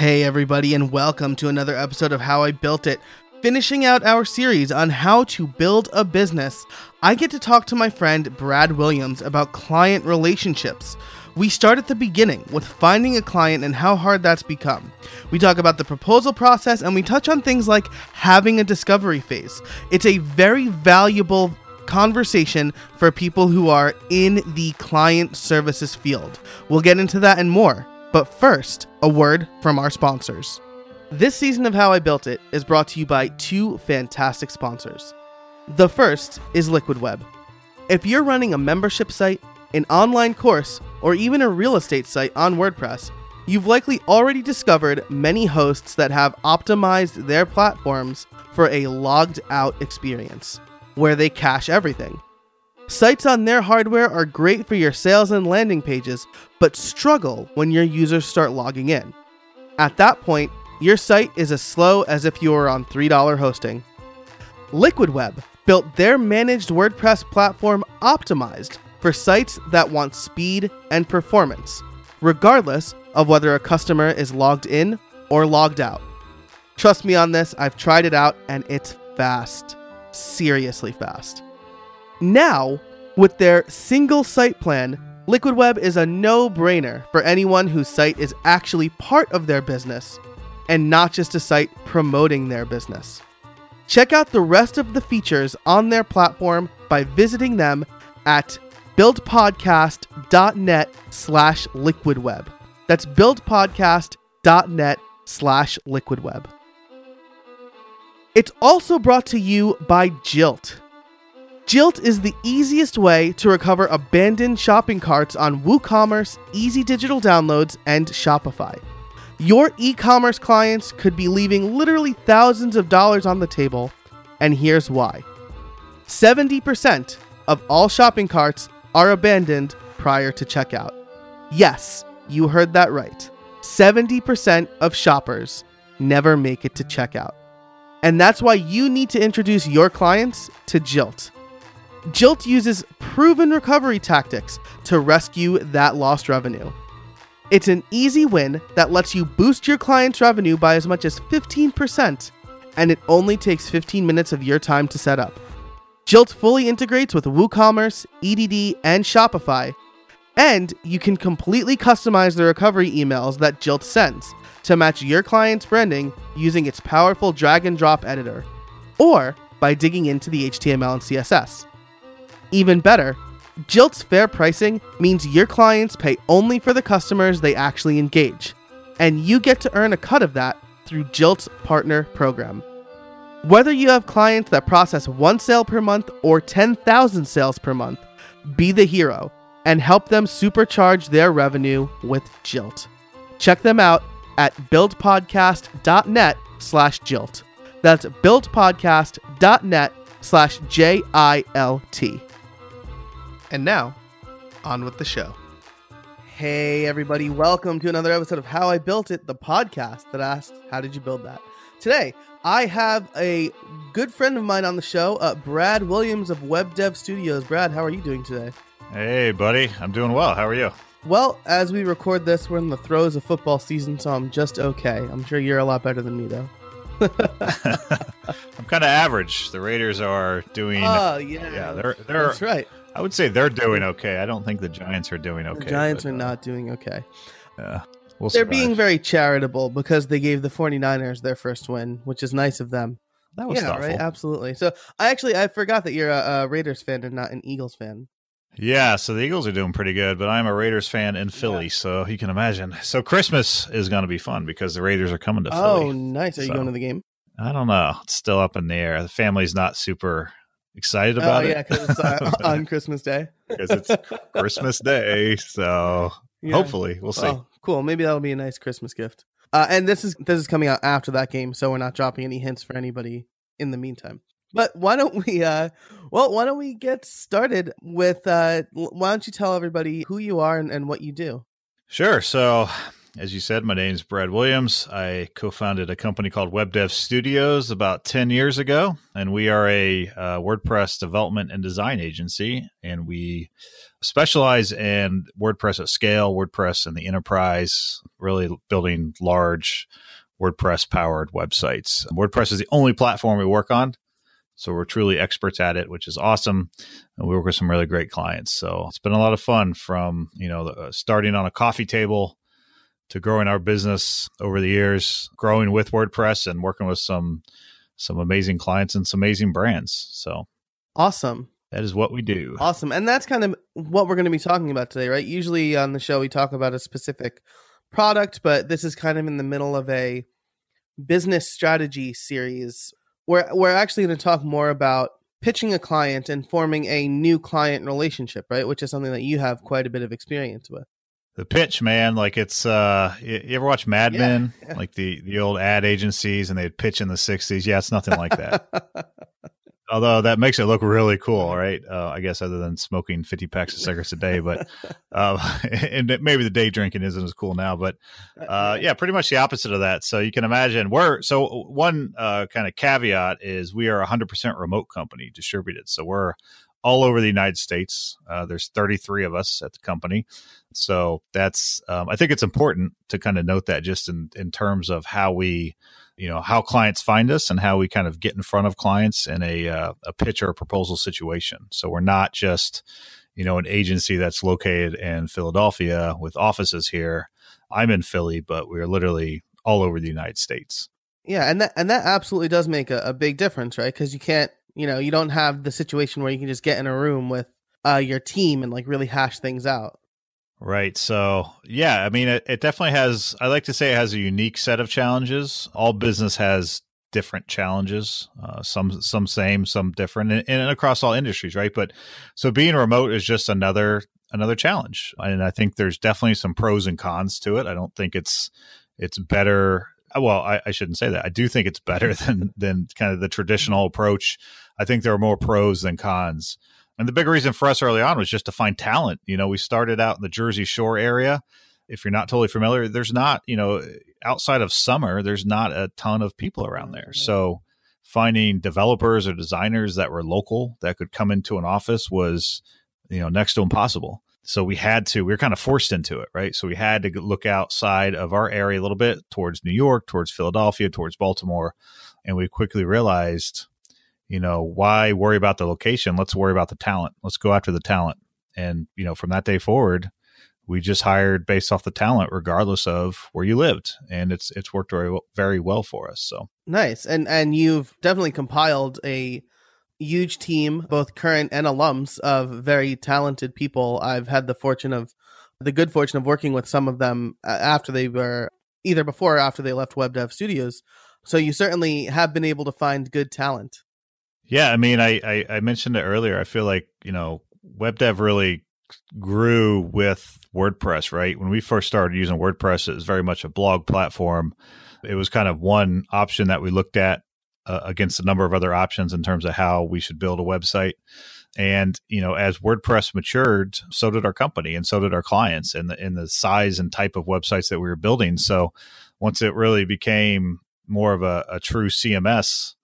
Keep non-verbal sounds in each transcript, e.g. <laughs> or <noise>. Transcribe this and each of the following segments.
Hey, everybody, and welcome to another episode of How I Built It. Finishing out our series on how to build a business, I get to talk to my friend Brad Williams about client relationships. We start at the beginning with finding a client and how hard that's become. We talk about the proposal process and we touch on things like having a discovery phase. It's a very valuable conversation for people who are in the client services field. We'll get into that and more. But first, a word from our sponsors. This season of How I Built It is brought to you by two fantastic sponsors. The first is Liquid Web. If you're running a membership site, an online course, or even a real estate site on WordPress, you've likely already discovered many hosts that have optimized their platforms for a logged out experience, where they cache everything. Sites on their hardware are great for your sales and landing pages, but struggle when your users start logging in. At that point, your site is as slow as if you were on $3 hosting. Liquid Web built their managed WordPress platform optimized for sites that want speed and performance, regardless of whether a customer is logged in or logged out. Trust me on this, I've tried it out and it's fast. Seriously fast. Now, with their single site plan, Liquid Web is a no brainer for anyone whose site is actually part of their business and not just a site promoting their business. Check out the rest of the features on their platform by visiting them at buildpodcast.net slash liquidweb. That's buildpodcast.net slash liquidweb. It's also brought to you by Jilt. Jilt is the easiest way to recover abandoned shopping carts on WooCommerce, Easy Digital Downloads, and Shopify. Your e commerce clients could be leaving literally thousands of dollars on the table, and here's why 70% of all shopping carts are abandoned prior to checkout. Yes, you heard that right. 70% of shoppers never make it to checkout. And that's why you need to introduce your clients to Jilt. Jilt uses proven recovery tactics to rescue that lost revenue. It's an easy win that lets you boost your client's revenue by as much as 15%, and it only takes 15 minutes of your time to set up. Jilt fully integrates with WooCommerce, EDD, and Shopify, and you can completely customize the recovery emails that Jilt sends to match your client's branding using its powerful drag and drop editor, or by digging into the HTML and CSS. Even better, Jilt's fair pricing means your clients pay only for the customers they actually engage, and you get to earn a cut of that through Jilt's partner program. Whether you have clients that process one sale per month or 10,000 sales per month, be the hero and help them supercharge their revenue with Jilt. Check them out at buildpodcast.net slash Jilt. That's buildpodcast.net slash J I L T. And now, on with the show. Hey, everybody, welcome to another episode of How I Built It, the podcast that asks, How did you build that? Today, I have a good friend of mine on the show, uh, Brad Williams of Web Dev Studios. Brad, how are you doing today? Hey, buddy. I'm doing well. How are you? Well, as we record this, we're in the throes of football season, so I'm just okay. I'm sure you're a lot better than me, though. <laughs> I'm kind of average. The Raiders are doing. Oh, yeah. Yeah, they're they're. That's right. I would say they're doing okay. I don't think the Giants are doing okay. the Giants but, are uh, not doing okay. Yeah, we'll They're survive. being very charitable because they gave the 49ers their first win, which is nice of them. That was yeah, thoughtful. right. Absolutely. So I actually I forgot that you're a, a Raiders fan and not an Eagles fan. Yeah, so the Eagles are doing pretty good, but I'm a Raiders fan in Philly, so you can imagine. So Christmas is going to be fun because the Raiders are coming to Philly. Oh, nice. Are you going to the game? I don't know. It's still up in the air. The family's not super excited Oh, about yeah, it because it's uh, <laughs> on Christmas Day. because it's <laughs> Christmas Day. So Yeah. hopefully we'll see. Oh, cool. Maybe that'll be a nice Christmas gift. Uh, and this is this is coming out after that game, so we're not dropping any hints for anybody in the meantime. But why don't we? Uh, well, why don't we get started with? Uh, why don't you tell everybody who you are and, and what you do? Sure. So As you said, my name is Brad Williams. I co founded a company called Web Dev Studios about 10 years ago, and we are a uh, WordPress development and design agency. And we specialize in WordPress at scale, WordPress in the enterprise, really building large WordPress powered websites. WordPress is the only platform we work on. So we're truly experts at it, which is awesome. And we work with some really great clients. So it's been a lot of fun from, you know, uh, starting on a coffee table to growing our business over the years, growing with WordPress and working with some some amazing clients and some amazing brands. So awesome. That is what we do. Awesome. And that's kind of what we're going to be talking about today, right? Usually on the show we talk about a specific product, but this is kind of in the middle of a business strategy series we're we're actually going to talk more about pitching a client and forming a new client relationship, right? Which is something that you have quite a bit of experience with. The pitch, man, like it's uh you, ever watch Mad yeah, Men? <laughs> Like the the old ad agencies and they'd pitch in the 60s. Yeah, it's nothing like that. <laughs> although that makes it look really cool, right? Uh, I guess other than smoking 50 packs of cigarettes a day, but uh, <laughs> and maybe the day drinking isn't as cool now, but uh, yeah, pretty much the opposite of that. So you can imagine we're so one uh, kind of caveat is we are a 100% remote company distributed. So we're all over the United States. Uh, there's 33 of us at the company. So that's, um, I think it's important to kind of note that just in, in terms of how we, you know how clients find us and how we kind of get in front of clients in a uh, a pitch or a proposal situation. So we're not just you know an agency that's located in Philadelphia with offices here. I'm in Philly, but we're literally all over the United States. Yeah, and that and that absolutely does make a, a big difference, right? Because you can't, you know, you don't have the situation where you can just get in a room with uh, your team and like really hash things out. Right. So, yeah, I mean, it, it definitely has, I like to say it has a unique set of challenges. All business has different challenges, uh, some some same, some different, and, and, across all industries, right? But so being remote is just another another challenge, and I think there's definitely some pros and cons to it. I don't think it's it's better. Well, I, I shouldn't say that. I do think it's better <laughs> than than kind of the traditional approach. I think there are more pros than cons. And the big reason for us early on was just to find talent. You know, we started out in the Jersey Shore area. If you're not totally familiar, there's not, you know, outside of summer, there's not a ton of people around there. So finding developers or designers that were local that could come into an office was, you know, next to impossible. So we had to, we were kind of forced into it, right? So we had to look outside of our area a little bit towards New York, towards Philadelphia, towards Baltimore. And we quickly realized you know, why worry about the location? Let's worry about the talent. Let's go after the talent. And, you know, from that day forward, we just hired based off the talent regardless of where you lived and it's it's worked very very well for us so nice and and you've definitely compiled a huge team both current and alums of very talented people i've had the fortune of the good fortune of working with some of them uh, after they were either before or after they left web dev studios so you certainly have been able to find good talent yeah, I mean, I, I, I mentioned it earlier. I feel like you know, web dev really grew with WordPress. Right when we first started using WordPress, it was very much a blog platform. It was kind of one option that we looked at uh, against a number of other options in terms of how we should build a website. And you know, as WordPress matured, so did our company, and so did our clients, and the in the size and type of websites that we were building. So once it really became more of a, a true CMS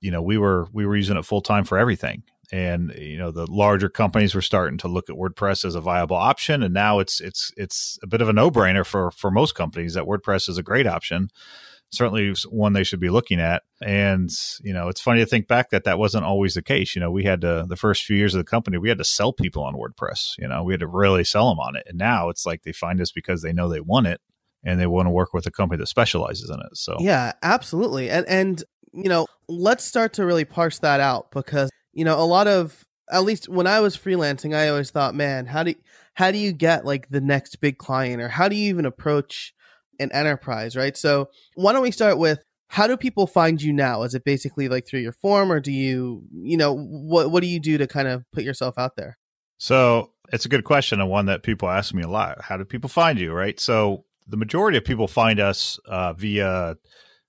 you know we were we were using it full time for everything and you know the larger companies were starting to look at WordPress as a viable option and now it's it's it's a bit of a no-brainer for for most companies that WordPress is a great option certainly one they should be looking at. And you know it's funny to think back that that wasn't always the case. You know we had to the first few years of the company we had to sell people on WordPress you know we had to really sell them on it. And now it's like they find us because they know they want it and they want to work with a company that specializes in it so. Yeah absolutely. And and you know, let's start to really parse that out because, you know, a lot of at least when I was freelancing, I always thought, man, how do how do you get like the next big client or how do you even approach an enterprise, right? So, why don't we start with how do people find you now? Is it basically like through your form or do you, you know, what what do you do to kind of put yourself out there? So, it's a good question and one that people ask me a lot. How do people find you, right? So, the majority of people find us uh, via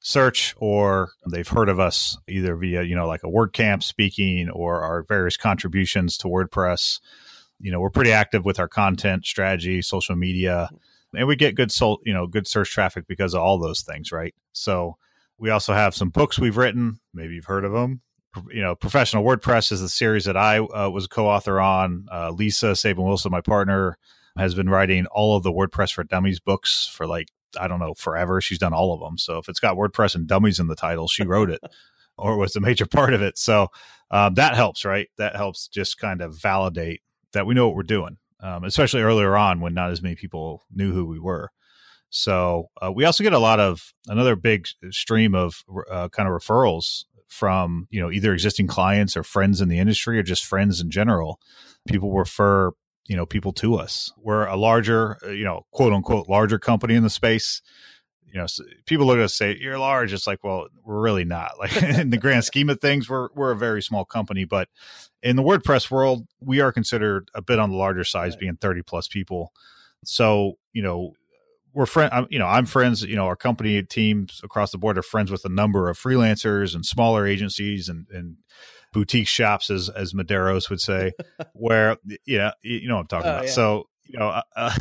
search or they've heard of us either via, you know, like a WordCamp speaking or our various contributions to WordPress. You know, we're pretty active with our content strategy, social media. And we get good soul, you know, good search traffic because of all those things, right? So we also have some books we've written. Maybe you've heard of them. You know, Professional WordPress is the series that I uh, was co-author on. Uh, Lisa Sabin Wilson, my partner, has been writing all of the WordPress for Dummies books for like I don't know forever. She's done all of them. So if it's got WordPress and Dummies in the title, she wrote it <laughs> or was a major part of it. So um, that helps, right? That helps just kind of validate that we know what we're doing, um, especially earlier on when not as many people knew who we were. So uh, we also get a lot of another big stream of uh, kind of referrals from you know either existing clients or friends in the industry or just friends in general. People refer you know people to us. We're a larger uh, you know quote unquote larger company in the space. You know, people look at us say you're large. It's like, well, we're really not. <laughs> Like in the grand scheme of things, we're we're a very small company. But in the WordPress world, we are considered a bit on the larger size, being 30 plus people. So you know, we're friend you know i'm friends you know our company teams across the board are friends with a number of freelancers and smaller agencies and, and boutique shops as as Medeiros would say <laughs> where yeah you know what i'm talking oh, about yeah. so you know uh,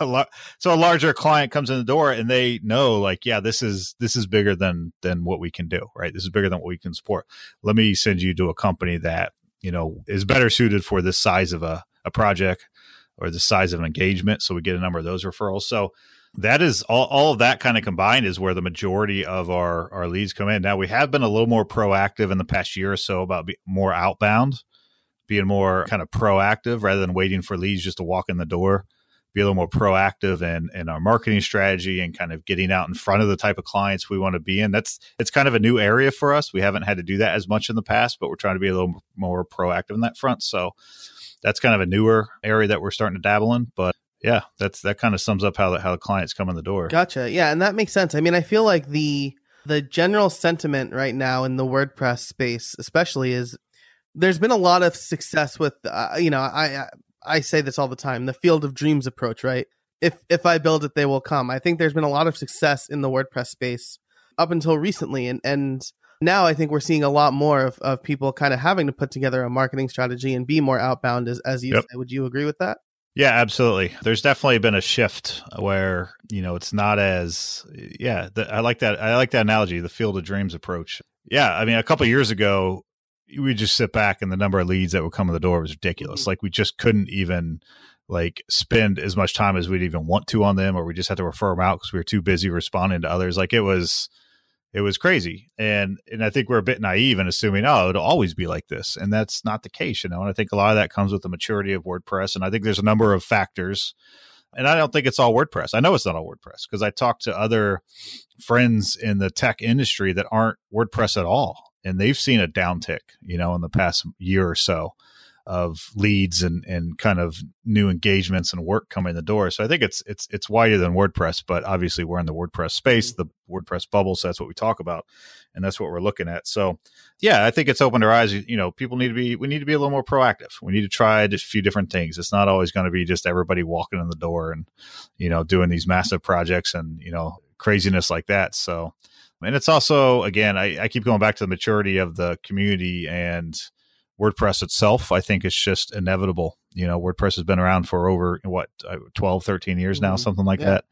a lot, <laughs> so a larger client comes in the door and they know like yeah this is this is bigger than than what we can do right? This is bigger than what we can support. Let me send you to a company that you know is better suited for this size of a, a project or the size of an engagement so we get a number of those referrals. So that is all, all of that kind of combined is where the majority of our our leads come in. Now we have been a little more proactive in the past year or so about be, more outbound, being more kind of proactive rather than waiting for leads just to walk in the door. Be a little more proactive in in our marketing strategy and kind of getting out in front of the type of clients we want to be in. That's it's kind of a new area for us. We haven't had to do that as much in the past, but we're trying to be a little more proactive in that front. So that's kind of a newer area that we're starting to dabble in, but yeah, that's that kind of sums up how the, how the clients come in the door. Gotcha. Yeah, and that makes sense. I mean, I feel like the the general sentiment right now in the WordPress space, especially, is there's been a lot of success with. Uh, you know, I I say this all the time: the field of dreams approach. Right? If if I build it, they will come. I think there's been a lot of success in the WordPress space up until recently, and and now I think we're seeing a lot more of, of people kind of having to put together a marketing strategy and be more outbound as, as you yep. say. Would you agree with that? Yeah, absolutely. There's definitely been a shift where you know it's not as yeah. The, I like that. I like that analogy, the field of dreams approach. Yeah, I mean, a couple years ago, we just sit back and the number of leads that would come in the door was ridiculous. Mm-hmm. Like we just couldn't even like spend as much time as we'd even want to on them, or we just had to refer them out because we were too busy responding to others. Like it was it was crazy. And and I think we're a bit naive in assuming, oh, it'll always be like this. And that's not the case, you know. And I think a lot of that comes with the maturity of WordPress. And I think there's a number of factors. And I don't think it's all WordPress. I know it's not all WordPress because I talked to other friends in the tech industry that aren't WordPress at all. And they've seen a downtick, you know, in the past year or so of leads and and kind of new engagements and work coming in the door. So I think it's it's it's wider than WordPress, but obviously we're in the WordPress space, the WordPress bubble, so that's what we talk about, and that's what we're looking at. So yeah, I think it's opened our eyes. You know, people need to be we need to be a little more proactive. We need to try a few different things. It's not always going to be just everybody walking in the door and you know doing these massive projects and you know craziness like that. So and it's also again I, I keep going back to the maturity of the community and WordPress itself, I think it's just inevitable. You know, WordPress has been around for over what uh, 12, 13 years now, mm-hmm. something like yeah. that.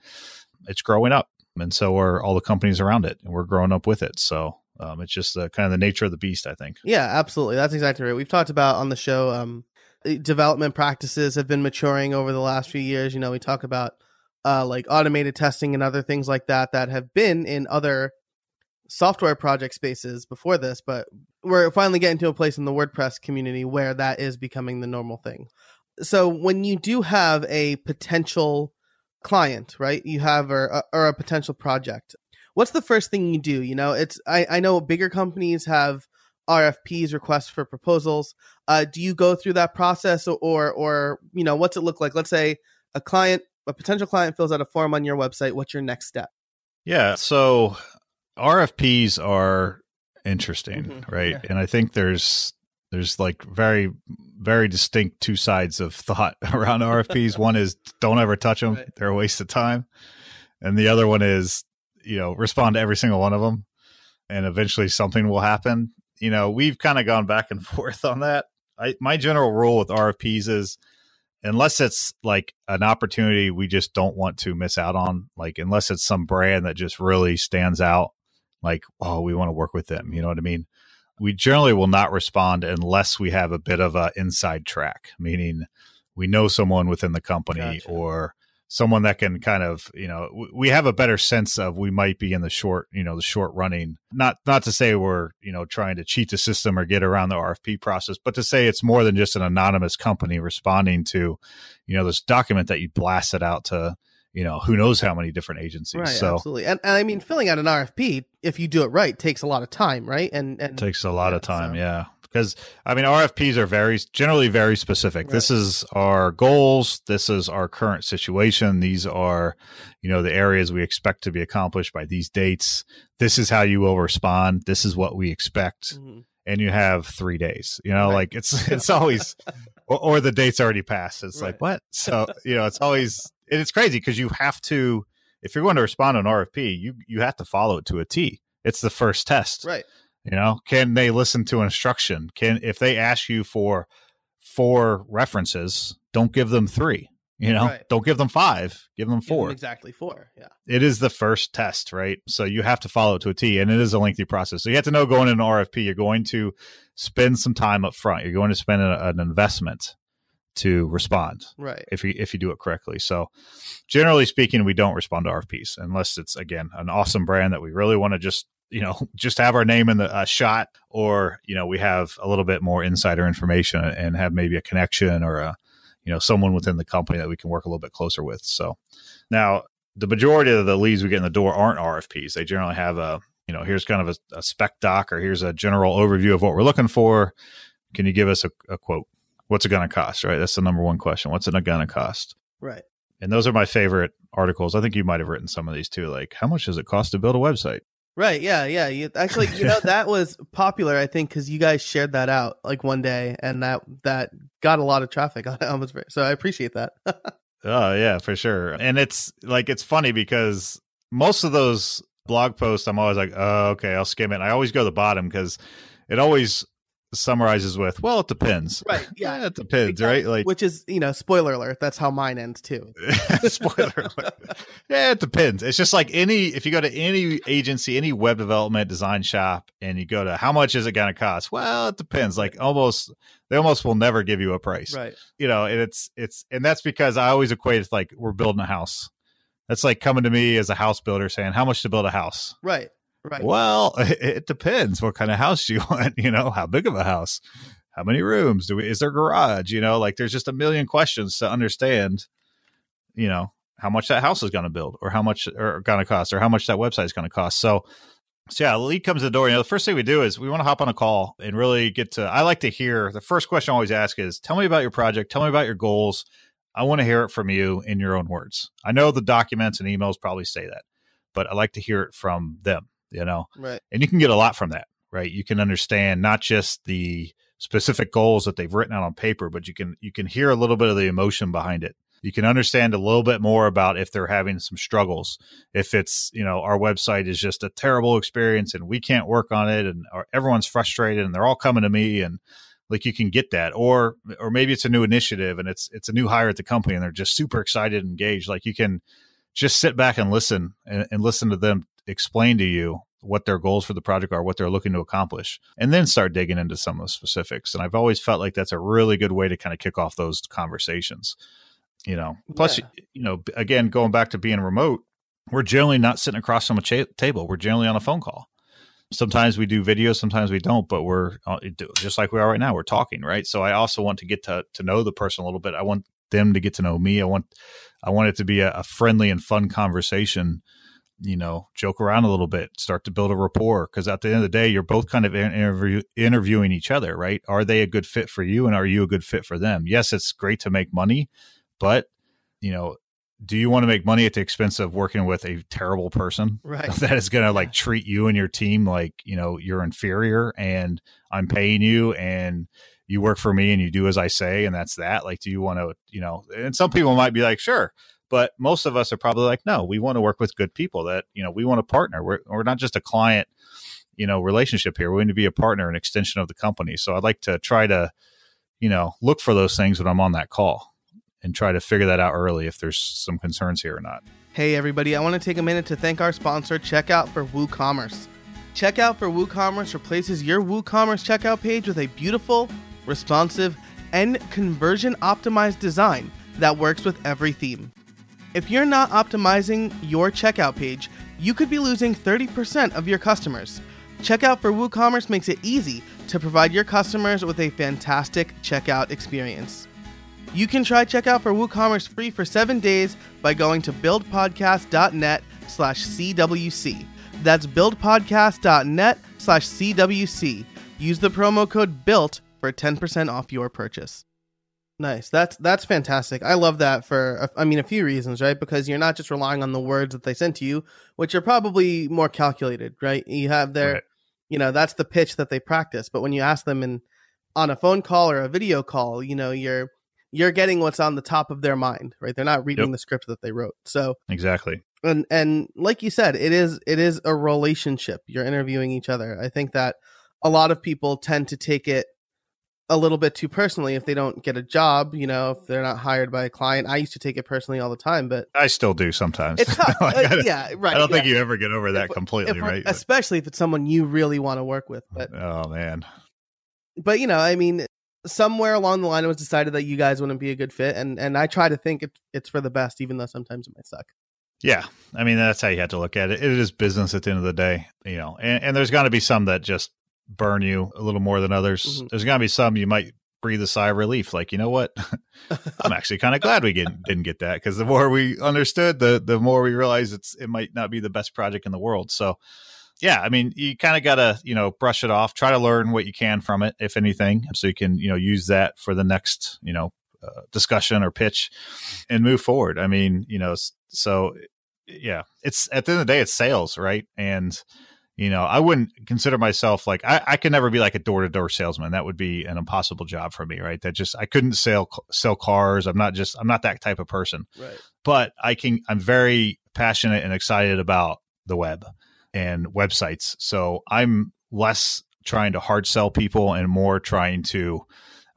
It's growing up, and so are all the companies around it, and we're growing up with it. So um, it's just the, kind of the nature of the beast, I think. Yeah, absolutely. That's exactly right. We've talked about on the show. Um, development practices have been maturing over the last few years. You know, we talk about uh, like automated testing and other things like that that have been in other software project spaces before this, but we're finally getting to a place in the WordPress community where that is becoming the normal thing. So when you do have a potential client, right? You have or, or a potential project. What's the first thing you do? You know, it's I, I know bigger companies have RFPs, requests for proposals. Uh, do you go through that process, or, or or you know, what's it look like? Let's say a client, a potential client, fills out a form on your website. What's your next step? Yeah, so RFPs are interesting, mm-hmm. right? Yeah. And I think there's there's like very very distinct two sides of <laughs> thought around RFPs. one is don't ever touch them; right. they're a waste of time, and the other one is you know respond to every single one of them, and eventually something will happen. You know, we've kind of gone back and <laughs> forth on that. I, my general rule with RFPs is unless it's like an opportunity we just don't want to miss out on, like unless it's some brand that just really stands out, like, oh, we want to work with them. You know what I mean? We generally will not respond unless we have a bit of a inside track, meaning we know someone within the company Gotcha. or someone that can kind of you know we have a better sense of we might be in the short you know the short running not not to say we're you know trying to cheat the system or get around the rfp process but to say it's more than just an anonymous company responding to you know this document that you blasted out to you know who knows how many different agencies. Right, so absolutely. And, and I mean, filling out an RFP, if you do it right, takes a lot of time, right? And takes a lot Yeah, of time so- yeah. Because i mean rfps are very generally very specific. This is our goals. This is our current situation. These are you know the areas we expect to be accomplished by these dates. This is how you will respond. This is what we expect. Mhm. and you have three days you know Right. like it's it's always or, or the date's already passed. It's Right. like what? So you know it's always it's crazy because you have to if you're going to respond to an rfp you you have to follow it to a t it's the first test right. you know, can they listen to instruction? Can if they ask you for four references, don't give them three. You know, Right. don't give them five, give them Give them four. exactly four. Yeah. It is the first test, right? So you have to follow it to a T, and it is a lengthy process. So you have to know going in an RFP, you're going to spend some time up front. You're going to spend an investment to respond Right. if you if you do it correctly. So generally speaking, we don't respond to RFPs unless it's again an awesome brand that we really want to just you know <laughs> just have our name in the uh, shot, or you know we have a little bit more insider information and have maybe a connection or a you know someone within the company that we can work a little bit closer with. So now the majority of the leads we get in the door aren't RFPs. They generally have a you know here's kind of a, a spec doc or here's a general overview of what we're looking for. Can you give us a, a quote? What's it going to cost? Right, that's the number one question. What's it going to cost? Right. And those are my favorite articles. I think you might have written some of these too. Like, how much does it cost to build a website? Right. Yeah. Yeah. You, actually, you know, <laughs> that was popular, I think, because you guys shared that out like one day, and that that got a lot of traffic <laughs> on it. I was very, so I appreciate that. <laughs> Oh yeah, for sure. And it's like it's funny because most of those blog posts, I'm always like, oh, okay, I'll skim it. And I always go to the bottom because it always summarizes with, well, it depends. Right, <laughs> yeah. it depends, right? Like Which is, you know, spoiler alert. That's how mine ends too. <laughs> spoiler alert. Yeah, it depends. It's just like any if you go to any agency, any web development design shop, and you go to how much is it going to cost? Well, it depends. Like almost they almost will never give you a price. Right. You know, and it's it's and that's because I always equate it like we're building a house. That's like coming to me as a house builder saying how much to build a house. Right. Right. Well, <laughs> it depends. What kind of house you <laughs> want? You know, how big of a house? How many rooms do we? Is there garage? You know, like there's just a million questions to understand. You know how much that house is going to build, or how much or going to cost, or how much that website is going to cost. So, so yeah, the lead comes to the door. You know, the first thing we do is we want to hop on a call and really get to. I like to hear the first question I always ask is, "Tell me about your project. Tell me about your goals. I want to hear it from you in your own words. I know the documents and emails probably say that, but I like to hear it from them. You know, Right. and you can get a lot from that right? You can understand not just the specific goals that they've written out on paper but you can you can hear a little bit of the emotion behind it. You can understand a little bit more about if they're having some struggles. If it's you know our website is just a terrible experience and we can't work on it and or everyone's frustrated and they're all coming to me and like you can get that. Or or maybe it's a new initiative and it's it's a new hire at the company and they're just super excited and engaged. Like you can just sit back and listen and, and listen to them explain to you what their goals for the project are, what they're looking to accomplish, and then start digging into some of the specifics. And I've always felt like that's a really good way to kind of kick off those conversations. You know, plus, Yeah. you know, again, going back to being remote, we're generally not sitting across from a cha- table. We're generally on a phone call. Sometimes we do video, sometimes we don't, but we're uh, just like we are right now. We're talking, right? So I also want to get to to know the person a little bit. I want them to get to know me. I want I want it to be a, a friendly and fun conversation you know, joke around a little bit, start to build a rapport. Because at the end of the day, you're both kind of interview, interviewing each other, right? Are they a good fit for you, and are you a good fit for them? Yes, it's great to make money, but you know, do you want to make money at the expense of working with a terrible person <laughs> Right. that is going to like treat you and your team like you know you're inferior, and I'm paying you and you work for me and you do as I say, and that's that. Like, do you want to, you know? And some people might be like, sure but most of us are probably like no we want to work with good people that you know we want to partner we're, we're not just a client you know relationship here we want to be a partner an extension of the company so i'd like to try to you know look for those things when i'm on that call and try to figure that out early if there's some concerns here or not. Hey, everybody, I want to take a minute to thank our sponsor, Checkout for WooCommerce. Checkout for WooCommerce replaces your WooCommerce checkout page with a beautiful, responsive, and conversion optimized design that works with every theme. If you're not optimizing your checkout page, you could be losing 30% of your customers. Checkout for WooCommerce makes it easy to provide your customers with a fantastic checkout experience. You can try Checkout for WooCommerce free for seven days by going to buildpodcast.net slash CWC. That's buildpodcast.net slash CWC. Use the promo code BUILT for 10% off your purchase. Nice. That's that's fantastic. I love that for I mean a few reasons, right? Because you're not just relying on the words that they sent to you, which are probably more calculated, right? You have their Right. you know, that's the pitch that they practice, but when you ask them in on a phone call or a video call, you know, you're you're getting what's on the top of their mind, right? They're not reading Yep. the script that they wrote. So, Exactly. and and like you said, it is it is a relationship. You're interviewing each other. I think that a lot of people tend to take it a little bit too personally if they don't get a job, you know, if they're not hired by a client. I used to take it personally all the time, but I still do sometimes. it's <laughs> tough. Like, Uh, yeah, right. I don't think you ever get over that If- completely, If- right? Especially if it's someone you really want to work with. But oh man. but you know, I mean, somewhere along the line it was decided that you guys wouldn't be a good fit, and and I try to think it, it's for the best, even though sometimes it might suck. Yeah, I mean that's how you have to look at it. It is business at the end of the day, you know. And, and there's going to be some that just burn you a little more than others. Mhm. There's going to be some you might breathe a sigh of relief, like you know what, <laughs> I'm actually kind of glad we get, didn't get that because the more we understood, the the more we realized it's it might not be the best project in the world. So, yeah, I mean you kind of got to you know brush it off, try to learn what you can from it, if anything, so you can you know use that for the next you know uh, discussion or pitch and move forward. I mean, you know, so yeah, it's at the end of the day, it's sales, right? And you know, I wouldn't consider myself like I, I could never be like a door to door salesman. That would be an impossible job for me, right? That just I couldn't sell sell cars. I'm not just I'm not that type of person. Right. But I can. I'm very passionate and excited about the web and websites. So I'm less trying to hard sell people and more trying to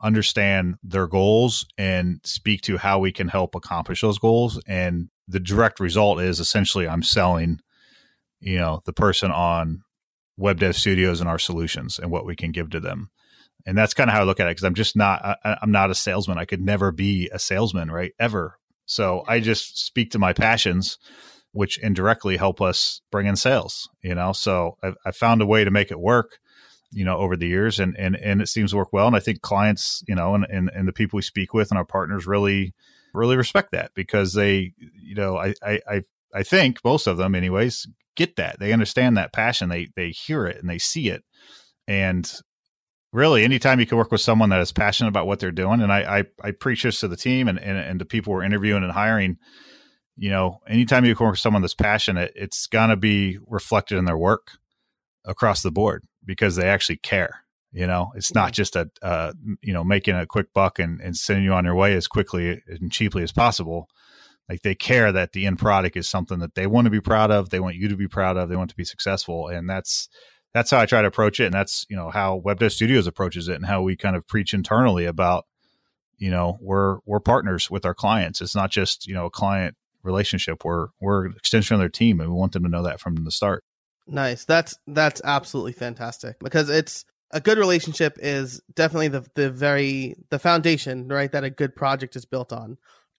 understand their goals and speak to how we can help accomplish those goals and the direct result is essentially i'm selling you know the person on web dev studios and our solutions and what we can give to them. And that's kind of how i look at it because i'm just not I, i'm not a salesman. I could never be a salesman right ever. So i just speak to my passions which indirectly help us bring in sales you know? So i, I found a way to make it work you know over the years and and and it seems to work well and i think clients you know and and, and the people we speak with and our partners really really respect that because they you know I, I i i think most of them anyways get that. They understand that passion. They they hear it and they see it. And really anytime you can work with someone that is passionate about what they're doing and i i, I preach this to the team and, and and the people we're interviewing and hiring you know anytime you can work with someone that's passionate it's going to be reflected in their work across the board because they actually care you know? It's not just a uh, you know making a quick buck and, and sending you on your way as quickly and cheaply as possible like they care that the end product is something that they want to be proud of they want you to be proud of they want to be successful and that's that's how i try to approach it and that's you know how web dev studios approaches it and how we kind of preach internally about you know we're we're partners with our clients it's not just you know a client relationship we're we're an extension of their team and we want them to know that from the start Nice. That's that's absolutely fantastic because it's a good relationship is definitely the the very the foundation, right, that a good project is built on.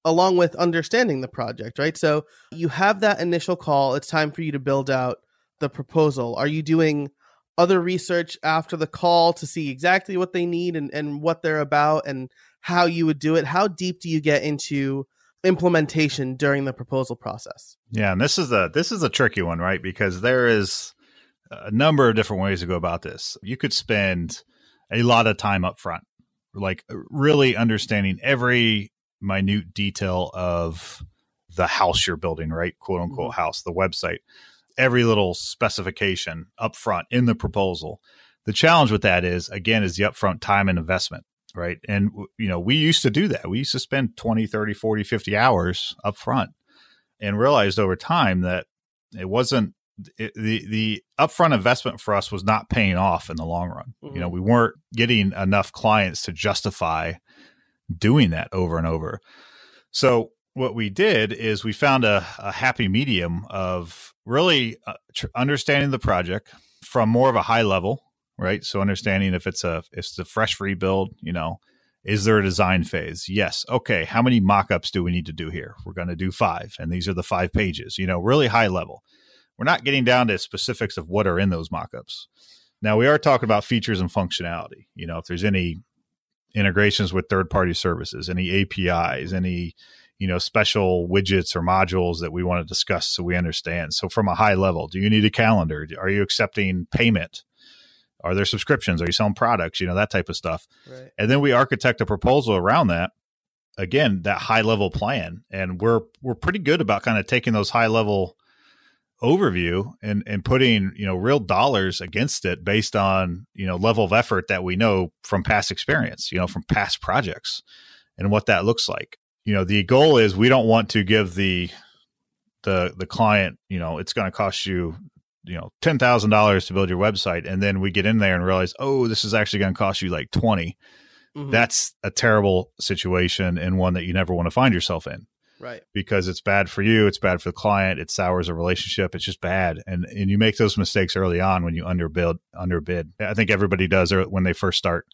Along with understanding the project, right? So you have that initial call, it's time for you to build out the proposal. Are you doing other research after the call to see exactly what they need and, and what they're about and how you would do it? How deep do you get into implementation during the proposal process? Yeah, and this is a this is a tricky one, right? Because there is a number of different ways to go about this. You could spend a lot of time up front, like really understanding every minute detail of the house you're building, right? Quote unquote house, the website, every little specification up front in the proposal. The challenge with that is again is the upfront time and investment right and you know we used to do that we used to spend 20 30 40 50 hours up front and realized over time that it wasn't it, the the upfront investment for us was not paying off in the long run Mhm. you know we weren't getting enough clients to justify doing that over and over So what we did is we found a, a happy medium of really uh, tr- understanding the project from more of a high level, right? So understanding if it's a if it's a fresh rebuild, you know, is there a design phase? Yes. Okay. How many mock-ups do we need to do here? We're going to do five, and these are the five pages. You know, really high level. We're not getting down to specifics of what are in those mock-ups. Now we are talking about features and functionality. You know, if there's any integrations with third-party services, any APIs, any you know special widgets or modules that we want to discuss so we understand. So from a high level do you need a calendar? Are you accepting payment? Are there subscriptions? Are you selling products? You know that type of stuff. Right. and then we architect a proposal around that. Again that high level plan and we're we're pretty good about kind of taking those high level overview and and putting you know real dollars against it based on you know level of effort that we know from past experience you know from past projects and what that looks like. You know the goal is we don't want to give the the the client you know it's going to cost you you know ten thousand dollars to build your website, and then we get in there and realize, oh, this is actually going to cost you like 20 mm-hmm. That's a terrible situation and one that you never want to find yourself in, right? Because it's bad for you, it's bad for the client, it sours a relationship, it's just bad, and and you make those mistakes early on when you underbid underbid. I think everybody does when they first start.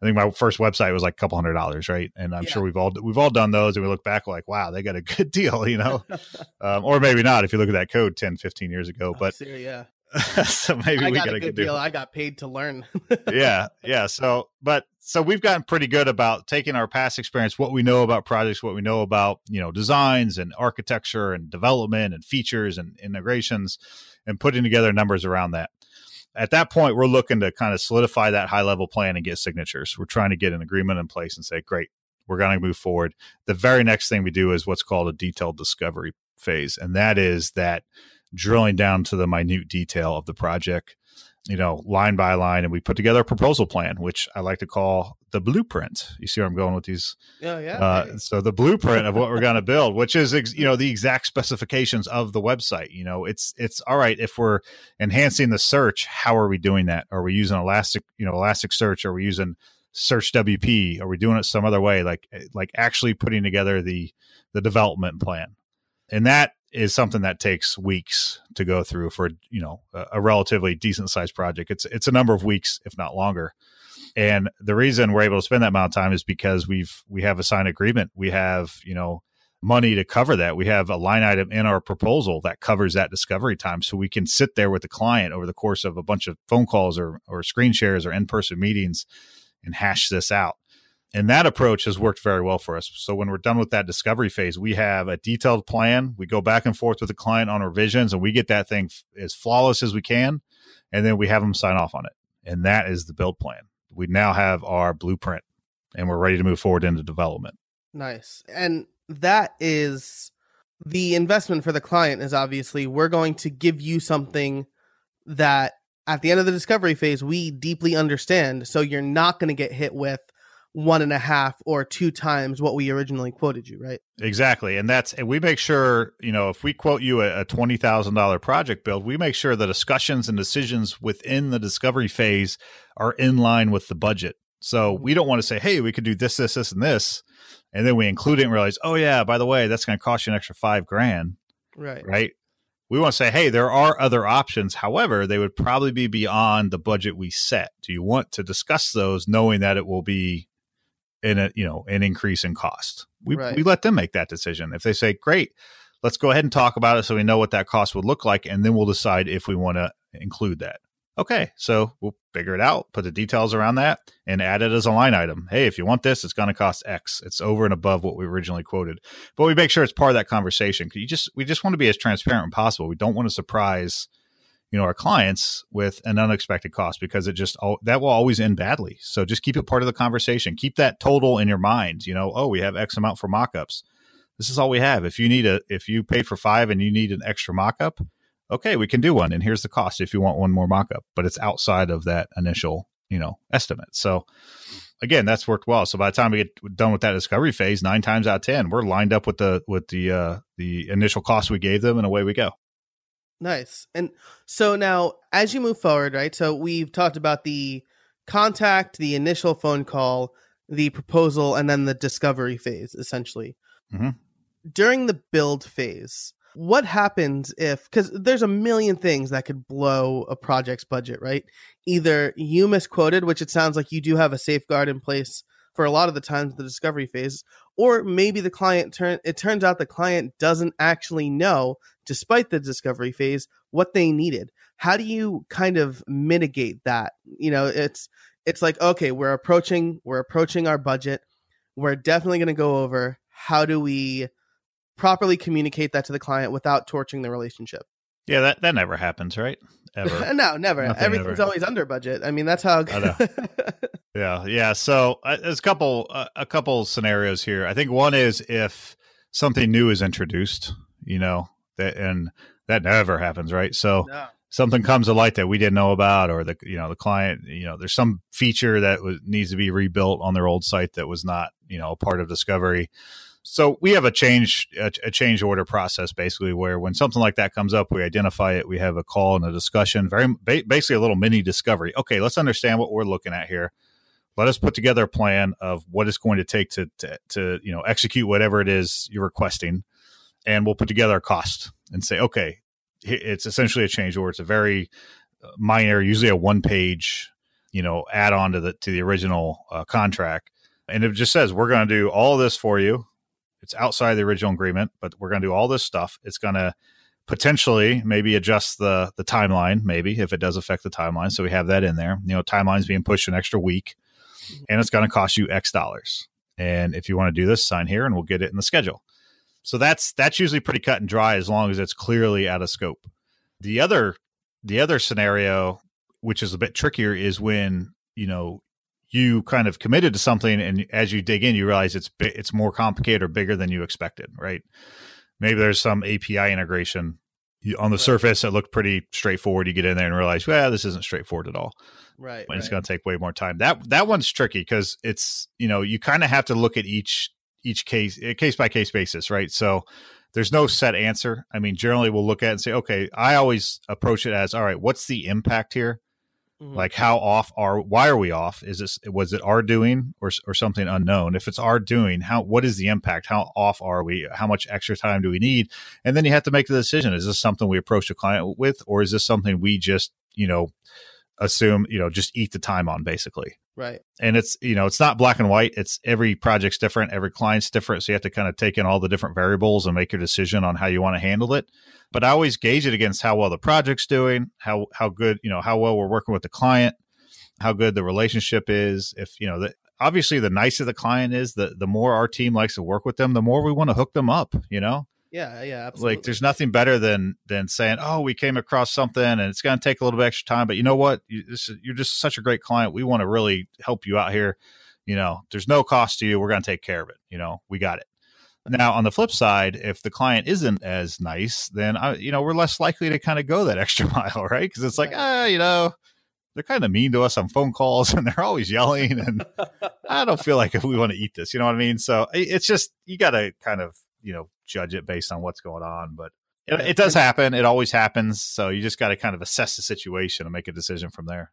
I think my first website was like a couple hundred dollars, right? And I'm yeah. sure we've all we've all done those, and we look back like, wow, they got a <laughs> good deal, you know, <laughs> um, or maybe not if you look at that code 10, 15 years ago. Oh, but yeah, <laughs> so maybe I we got a good deal. I got paid to learn. <laughs> yeah, yeah. So, but so we've gotten pretty good about taking our past experience, what we know about projects, what we know about you know designs and architecture and development and features and integrations, and putting together numbers around that at that point, we're looking to kind of solidify that high level plan and get signatures. We're trying to get an agreement in place and say, great, we're going to move forward. The very next thing we do is what's called a detailed discovery phase. And that is that drilling down to the minute detail of the project you know, line by line, and we put together a proposal plan, which I like to call the blueprint. You see where I'm going with these? Oh, yeah. Uh, so the blueprint of what we're going to build, which is ex- you know the exact specifications of the website. You know, it's it's all right if we're enhancing the search. How are we doing that? Are we using Elastic? You know, Elastic Search? Are we using Search WP? Are we doing it some other way? Like like actually putting together the the development plan, and that is something that takes weeks to go through for you know a, a relatively decent sized project. It's it's a number of weeks, if not longer. And the reason we're able to spend that amount of time is because we've we have a signed agreement. We have you know money to cover that. We have a line item in our proposal that covers that discovery time, so we can sit there with the client over the course of a bunch of phone calls or or screen shares or in person meetings and hash this out. And that approach has worked very well for us. So when we're done with that discovery phase, we have a detailed plan. We go back and forth with the client on revisions and we get that thing as flawless as we can. And then we have them sign off on it. And that is the build plan. We now have our blueprint and we're ready to move forward into development. Nice. And that is the investment for the client is obviously we're going to give you something that at the end of the discovery phase we deeply understand. So you're not going to get hit with one and a half or two times what we originally quoted you, right? Exactly. And that's, and we make sure, you know, if we quote you a, a $20,000 project build, we make sure the discussions and decisions within the discovery phase are in line with the budget. So we don't want to say, hey, we could do this, this, this, and this. And then we include it and realize, oh, yeah, by the way, that's going to cost you an extra five grand. Right. Right. We want to say, hey, there are other options. However, they would probably be beyond the budget we set. Do you want to discuss those knowing that it will be in a you know an increase in cost. We right. we let them make that decision. If they say, "Great, let's go ahead and talk about it," so we know what that cost would look like, and then we'll decide if we want to include that. Okay, so we'll figure it out, put the details around that, and add it as a line item. Hey, if you want this, it's going to cost X. It's over and above what we originally quoted, but we make sure it's part of that conversation. You just we just want to be as transparent as possible. We don't want to surprise you know our clients with an unexpected cost because it just that will always end badly. So just keep it part of the conversation. Keep that total in your mind you know oh we have x amount for mockups. This is all we have. If you need a if you paid for five and you need an extra mockup okay we can do one and here's the cost if you want one more mockup but it's outside of that initial you know estimate. So again that's worked well. So by the time we get done with that discovery phase nine times out of ten we're lined up with the with the uh the initial cost we gave them and away we go Nice. And so now, as you move forward, right? So we've talked about the contact, the initial phone call, the proposal, and then the discovery phase, essentially. Mhm. During the build phase, what happens if because there's a million things that could blow a project's budget, right? Either you misquoted, which it sounds like you do have a safeguard in place for a lot of the times the discovery phase, or maybe the client turn it turns out the client doesn't actually know, despite the discovery phase, what they needed. How do you kind of mitigate that? You know, it's it's like okay, we're approaching we're approaching our budget. We're definitely going to go over how do we properly communicate that to the client without torching the relationship. Yeah, that that never happens, right? Ever. <laughs> no, never. Nothing Everything's ever. always under budget. I mean, that's how. <laughs> Yeah, yeah. So uh, there's a couple uh, a couple scenarios here. I think one is if something new is introduced, you know, that and that never happens, right? So no. something comes to light that we didn't know about, or the you know the client, you know, there's some feature that was, needs to be rebuilt on their old site that was not you know a part of discovery. So we have a change a, a change order process basically where when something like that comes up, we identify it, we have a call and a discussion, very ba- basically a little mini discovery. Okay, let's understand what we're looking at here. Let us put together a plan of what it's going to take to, to, to you know execute whatever it is you're requesting and we'll put together a cost and say okay it's essentially a change order. It's a very uh, minor usually a one page you know add on to the to the original uh, contract. And it just says we're going to do all this for you it's outside the original agreement but we're going to do all this stuff it's going to potentially maybe adjust the the timeline maybe if it does affect the timeline so we have that in there you know timeline's being pushed an extra week mm-hmm. and it's going to cost you X dollars. And if you want to do this, sign here and we'll get it in the schedule. So that's that's usually pretty cut and dry as long as it's clearly out of scope. The other the other scenario, which is a bit trickier, is when you know you kind of committed to something, and as you dig in, you realize it's it's more complicated or bigger than you expected. Right? Maybe there's some API integration you, on the Right. surface. It looked pretty straightforward. You get in there and realize, well, this isn't straightforward at all Right. and it's going to take way more time. That that one's tricky because it's you know you kind of have to look at each each case case by case basis, right? So there's no set answer. I mean, generally we'll look at it and say, okay, I always approach it as, all right, what's the impact here? Mhm. Like how off are why are we off? Is this was it our doing or or something unknown? If it's our doing, how what is the impact? How off are we? How much extra time do we need? And then you have to make the decision: is this something we approach the client with, or is this something we just you know assume you know just eat the time on basically? right. and it's you know it's not black and white. It's every project's different. Every client's different. So you have to kind of take in all the different variables and make your decision on how you want to handle it. But i always gauge it against how well the project's doing how how good you know how well we're working with the client how good the relationship is. If you know the, obviously the nicer the client is the the more our team likes to work with them the more we want to hook them up you know Yeah. Yeah. Absolutely. like there's nothing better than than saying oh we came across something and it's going to take a little bit extra time but you know what You, this, you're just such a great client we want to really help you out here you know there's no cost to you we're going to take care of it you know we got it now on the flip side if the client isn't as nice then i you know we're less likely to kind of go that <laughs> extra mile right because it's like ah you know they're kind of mean to us on phone calls <laughs> and they're always yelling and <laughs> I don't feel like if we want to eat this, you know what I mean? So it's just you got to kind of you know judge it based on what's going on, but it, it does happen. It always happens. So you just got to kind of assess the situation and make a decision from there.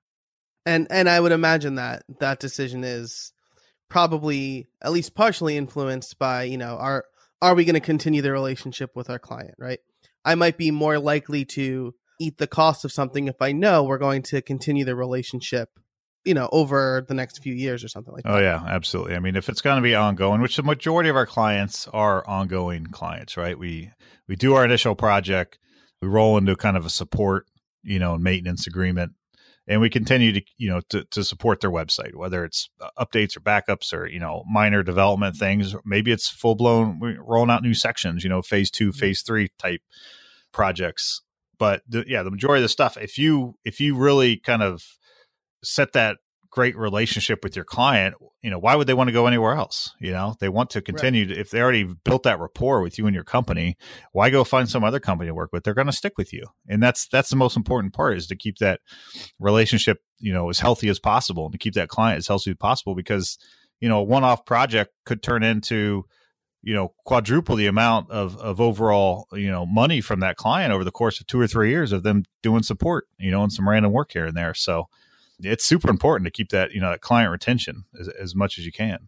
and and I would imagine that that decision is probably at least partially influenced by you know are are we going to continue the relationship with our client right i might be more likely to eat the cost of something if i know we're going to continue the relationship you know over the next few years or something like that Oh yeah, absolutely. I mean, if it's going to be ongoing, which the majority of our clients are ongoing clients, right? We we do our initial project, we roll into kind of a support, you know, maintenance agreement, and we continue to you know to, to support their website, whether it's uh, updates or backups or you know minor development things. Maybe it's full blown rolling out new sections, you know, phase two, phase three type projects. But the, yeah, the majority of the stuff, if you if you really kind of set that great relationship with your client, you know, why would they want to go anywhere else? You know, they want to continue to, if they already built that rapport with you and your company, why go find some other company to work with? They're going to stick with you. And that's, that's the most important part is to keep that relationship, you know, as healthy as possible and to keep that client as healthy as possible because, you know, a one off project could turn into, you know, quadruple the amount of, of overall, you know, money from that client over the course of two or three years of them doing support, you know, and some random work here and there. So, it's super important to keep that you know that client retention as, as much as you can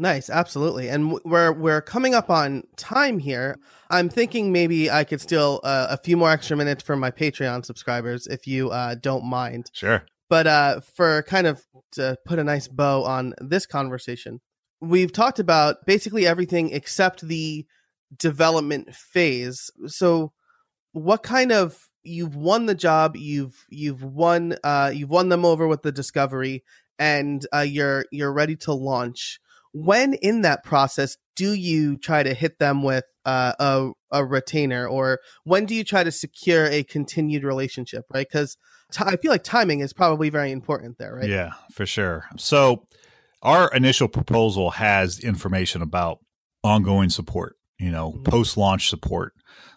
Nice, absolutely. And we're we're coming up on time here. I'm thinking maybe I could steal uh, a few more extra minutes from my Patreon subscribers if you uh, don't mind. Sure. But uh, for kind of to put a nice bow on this conversation, we've talked about basically everything except the development phase. So, what kind of you've won the job, you've you've won uh, you've won them over with the discovery, and uh, you're you're ready to launch. When in that process do you try to hit them with uh, a, a retainer or when do you try to secure a continued relationship right? Because t- I feel like timing is probably very important there right? Yeah for sure. So our initial proposal has information about ongoing support you know mm-hmm. post launch support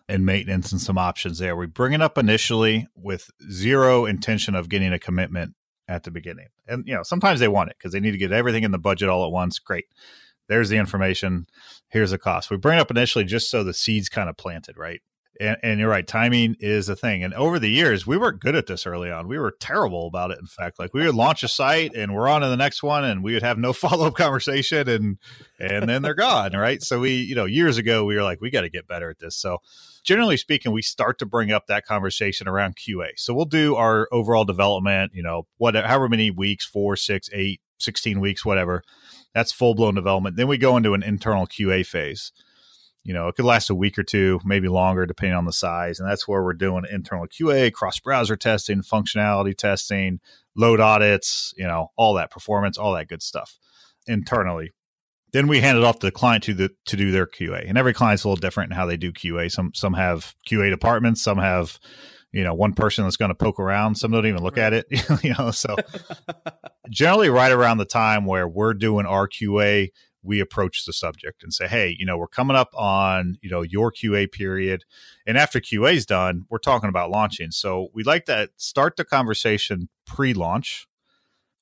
and maintenance and some options there we bring it up initially with zero intention of getting a commitment at the beginning. And you know, sometimes they want it because they need to get everything in the budget all at once. Great. There's the information. Here's the cost. We bring it up initially just so the seeds kind of planted, right? And, and, you're right, timing is a thing. And over the years, we weren't good at this early on. We were terrible about it. In fact, like we would launch a site and we're on to the next one, and we would have no <laughs> follow up conversation, and and then they're gone, right? So we, you know, years ago, we were like, we got to get better at this. So generally speaking, we start to bring up that conversation around QA. So we'll do our overall development, you know, what however many weeks, four, six, eight, 16 weeks, whatever. That's full blown development. Then we go into an internal QA phase. You know, it could last a week or two, maybe longer, depending on the size. And that's where we're doing internal QA, cross browser testing, functionality testing, load audits, you know, all that performance, all that good stuff internally. Then we hand it off to the client to the to do their QA. And every client's a little different in how they do QA. Some some have QA departments, some have you know one person that's going to poke around some don't even look right. at it <laughs> you know so <laughs> generally right around the time where we're doing our qa we approach the subject and say hey you know we're coming up on you know your qa period and after qa is done we're talking about launching so we like to start the conversation pre-launch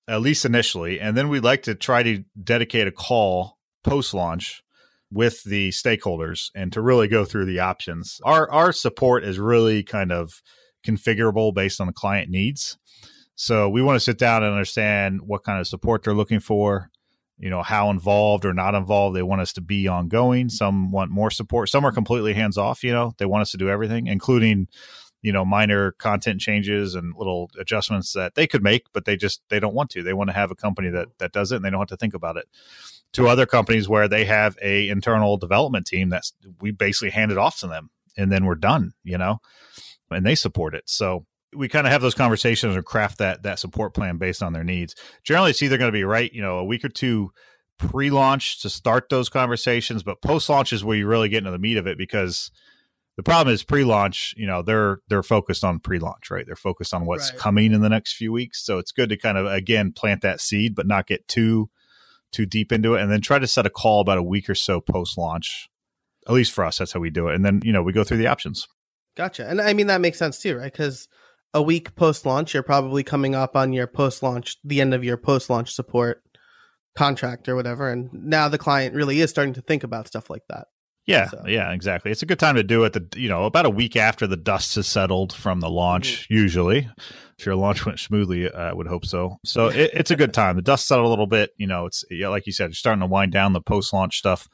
at least initially and then we like to try to dedicate a call post launch with the stakeholders and to really go through the options. Our our support is really kind of configurable based on the client needs. So we want to sit down and understand what kind of support they're looking for, you know, how involved or not involved they want us to be ongoing. Some want more support, some are completely hands off, you know, they want us to do everything, including you know minor content changes and little adjustments that they could make but they just they don't want to they want to have a company that that does it and they don't have to think about it to other companies where they have a internal development team that's we basically hand it off to them and then we're done you know and they support it. So we kind of have those conversations and craft that that support plan based on their needs. Generally it's either going to be right you know a week or two pre-launch to start those conversations but post-launch is where you really get into the meat of it because the problem is pre-launch you know they're they're focused on pre-launch right? They're focused on what's right. coming in the next few weeks. So it's good to kind of again plant that seed but not get too too deep into it and then try to set a call about a week or so post-launch at least for us that's how we do it and then you know we go through the options. Gotcha and i mean that makes sense too right? Because a week post-launch you're probably coming up on your post-launch the end of your post-launch support contract or whatever and now the client really is starting to think about stuff like that yeah, so. yeah, exactly. It's a good time to do it. The you know about a week after the dust has settled from the launch. Mm-hmm. Usually, if your launch went smoothly, I would hope so. So it, it's a good time. The dust settled a little bit. You know, it's yeah, like you said, you're starting to wind down the post launch stuff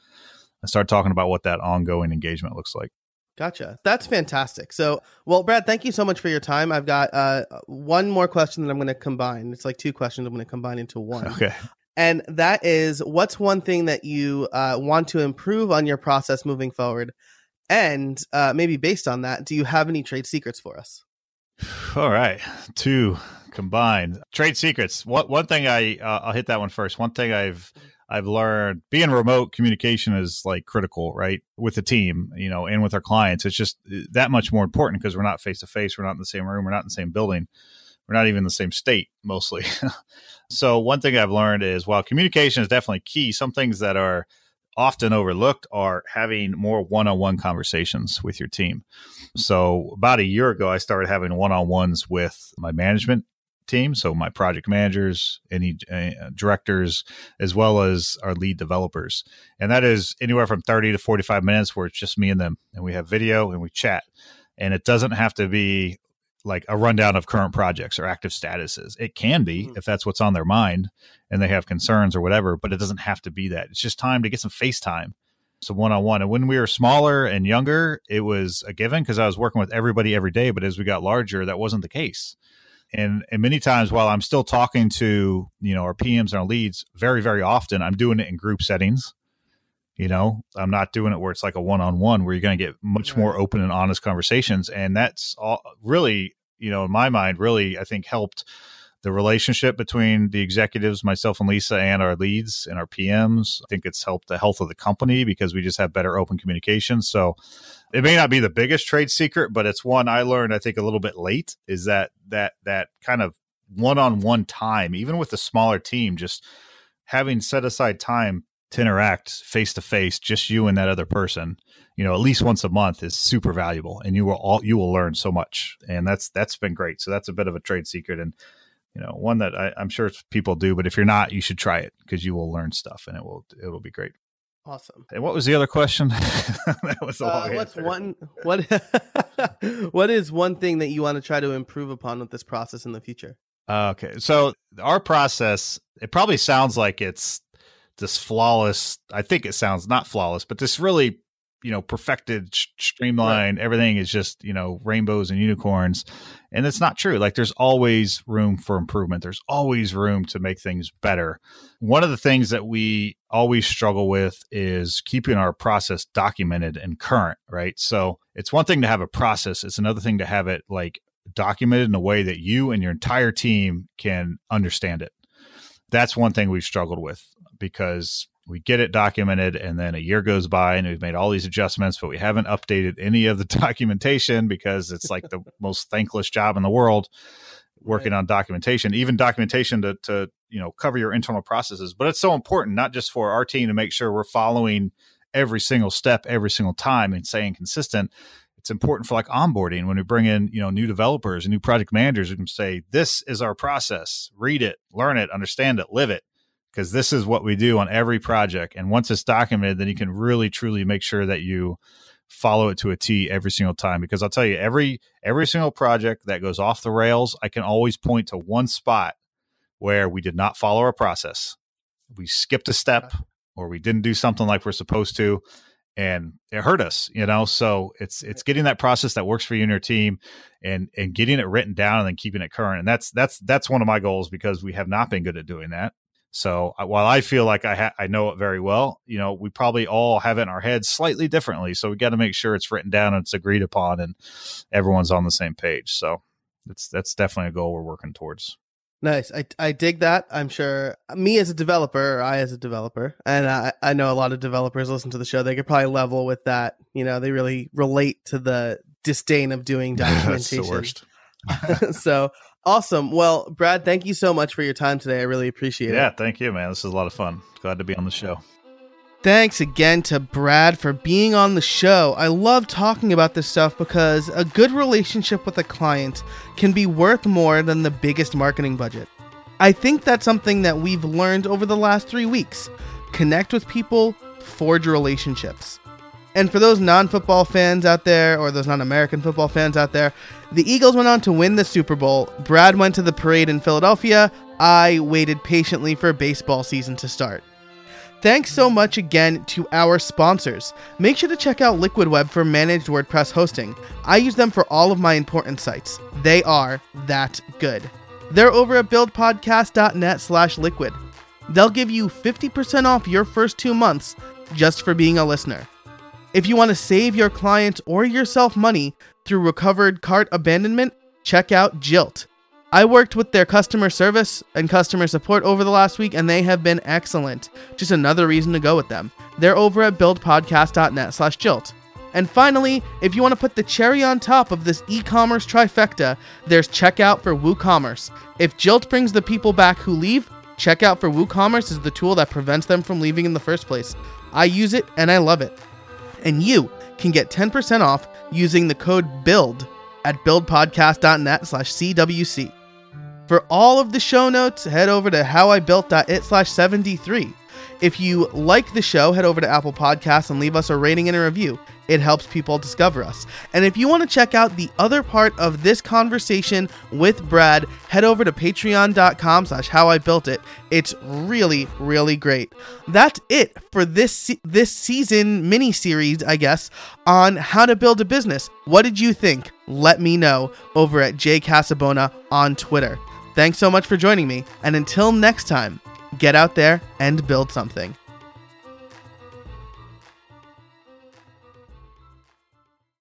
and start talking about what that ongoing engagement looks like. Gotcha. That's fantastic. So, well, Brad, thank you so much for your time. I've got uh, one more question that I'm going to combine. It's like two questions I'm going to combine into one. <laughs> Okay and that is what's one thing that you uh, want to improve on your process moving forward? And uh, maybe based on that do you have any trade secrets for us? <sighs> All right. Two combined. Trade secrets. What one thing i uh, i'll hit that one first. One thing i've i've learned being remote communication is like critical right? With the team you know and with our clients it's just uh, that much more important because we're not face to face we're not in the same room we're not in the same building we're not even in the same state mostly <laughs> So one thing I've learned is while communication is definitely key, some things that are often overlooked are having more one-on-one conversations with your team. So about a year ago, I started having one-on-ones with my management team, so my project managers, any uh, directors, as well as our lead developers, and that is anywhere from thirty to forty-five minutes, where it's just me and them, and we have video and we chat, and it doesn't have to be like a rundown of current projects or active statuses. It can be Mhm. if that's what's on their mind and they have concerns or whatever, but it doesn't have to be that. It's just time to get some FaceTime. So one on one. And when we were smaller and younger, it was a given because I was working with everybody every day. But as we got larger, that wasn't the case. And and many times while I'm still talking to, you know, our PMs and our leads, very, very often I'm doing it in group settings. You know, I'm not doing it where it's like a one on one where you're going to get much more open and honest conversations. And that's all really, you know, in my mind, really, I think helped the relationship between the executives, myself and Lisa, and our leads and our PMs. I think it's helped the health of the company because we just have better open communication. So it may not be the biggest trade secret, but it's one I learned, I think, a little bit late is that that that kind of one on one time, even with a smaller team, just having set aside time to interact face to face, just you and that other person, you know, at least once a month is super valuable and you will all you will learn so much. And that's that's been great. So that's a bit of a trade secret and you know, one that I, I'm sure people do, but if you're not, you should try it because you will learn stuff and it will it will be great. Awesome. And what was the other question? <laughs> that was a Uh, what's answer. one what <laughs> what is one thing that you want to try to improve upon with this process in the future? Uh, okay, so our process it probably sounds like it's this flawless. I think it sounds not flawless, but this really you know perfected, sh- streamlined. Everything is just you know rainbows and unicorns, and it's not true. Like there's always room for improvement. There's always room to make things better. One of the things that we always struggle with is keeping our process documented and current. Right. So it's one thing to have a process. It's another thing to have it like documented in a way that you and your entire team can understand it. That's one thing we've struggled with because we get it documented and then a year goes by and we've made all these adjustments, but we haven't updated any of the <laughs> documentation because it's like the most thankless job in the world working on documentation, even documentation to, to, you know, cover your internal processes. But it's so important, not just for our team to make sure we're following every single step every single time and staying consistent. It's important for like onboarding when we bring in you know new developers and new project managers we can say this is our process. Read it learn it understand it live it because this is what we do on every project and once it's documented then you can really truly make sure that you follow it to a t every single time because i'll tell you every every single project that goes off the rails i can always point to one spot where we did not follow our process. We skipped a step or we didn't do something like we're supposed to and it hurt us you know? So it's it's getting that process that works for you and your team and and getting it written down and then keeping it current and that's that's that's one of my goals because we have not been good at doing that so while i feel like i ha- i know it very well you know we probably all have it in our heads slightly differently so we got to make sure it's written down and it's agreed upon and everyone's on the same page so that's that's definitely a goal we're working towards Nice. I I dig that. I'm sure uh, me as a developer, or I as a developer, and I I know a lot of developers listen to the show. They could probably level with that. You know, they really relate to the disdain of doing <laughs> that's the documentation. worst <laughs> so awesome. Well, Brad, thank you so much for your time today. I really appreciate yeah it. Yeah, thank you man this is a lot of fun glad to be on the show Thanks again to Brad for being on the show. I love talking about this stuff because a good relationship with a client can be worth more than the biggest marketing budget. I think that's something that we've learned over the last three weeks. Connect with people, forge relationships. And for those non football fans out there, or those non American football fans out there, the Eagles went on to win the Super Bowl. Brad went to the parade in Philadelphia. I waited patiently for baseball season to start. Thanks so much again to our sponsors. Make sure to check out Liquid Web for managed WordPress hosting. I use them for all of my important sites. They are that good. They're over at buildpodcast.net slash liquid. They'll give you 50% off your first two months just for being a listener. If you want to save your clients or yourself money through recovered cart abandonment, check out Jilt. I worked with their customer service and customer support over the last week, and they have been excellent. Just another reason to go with them. They're over at buildpodcast.net slash jilt. And finally, if you want to put the cherry on top of this e-commerce trifecta, there's checkout for WooCommerce. If Jilt brings the people back who leave, checkout for WooCommerce is the tool that prevents them from leaving in the first place. I use it and I love it. And you can get 10% off using the code BUILD at buildpodcast.net slash CWC. For all of the show notes, head over to howibuilt.it slash 73. If you like the show, head over to Apple Podcasts and leave us a rating and a review. It helps people discover us. And if you want to check out the other part of this conversation with Brad, head over to patreon.com slash how I built it. It's really, really great. That's it for this this season mini series, I guess, on how to build a business. What did you think? Let me know over at Jay Casabona on Twitter. Thanks so much for joining me, and until next time, get out there and build something.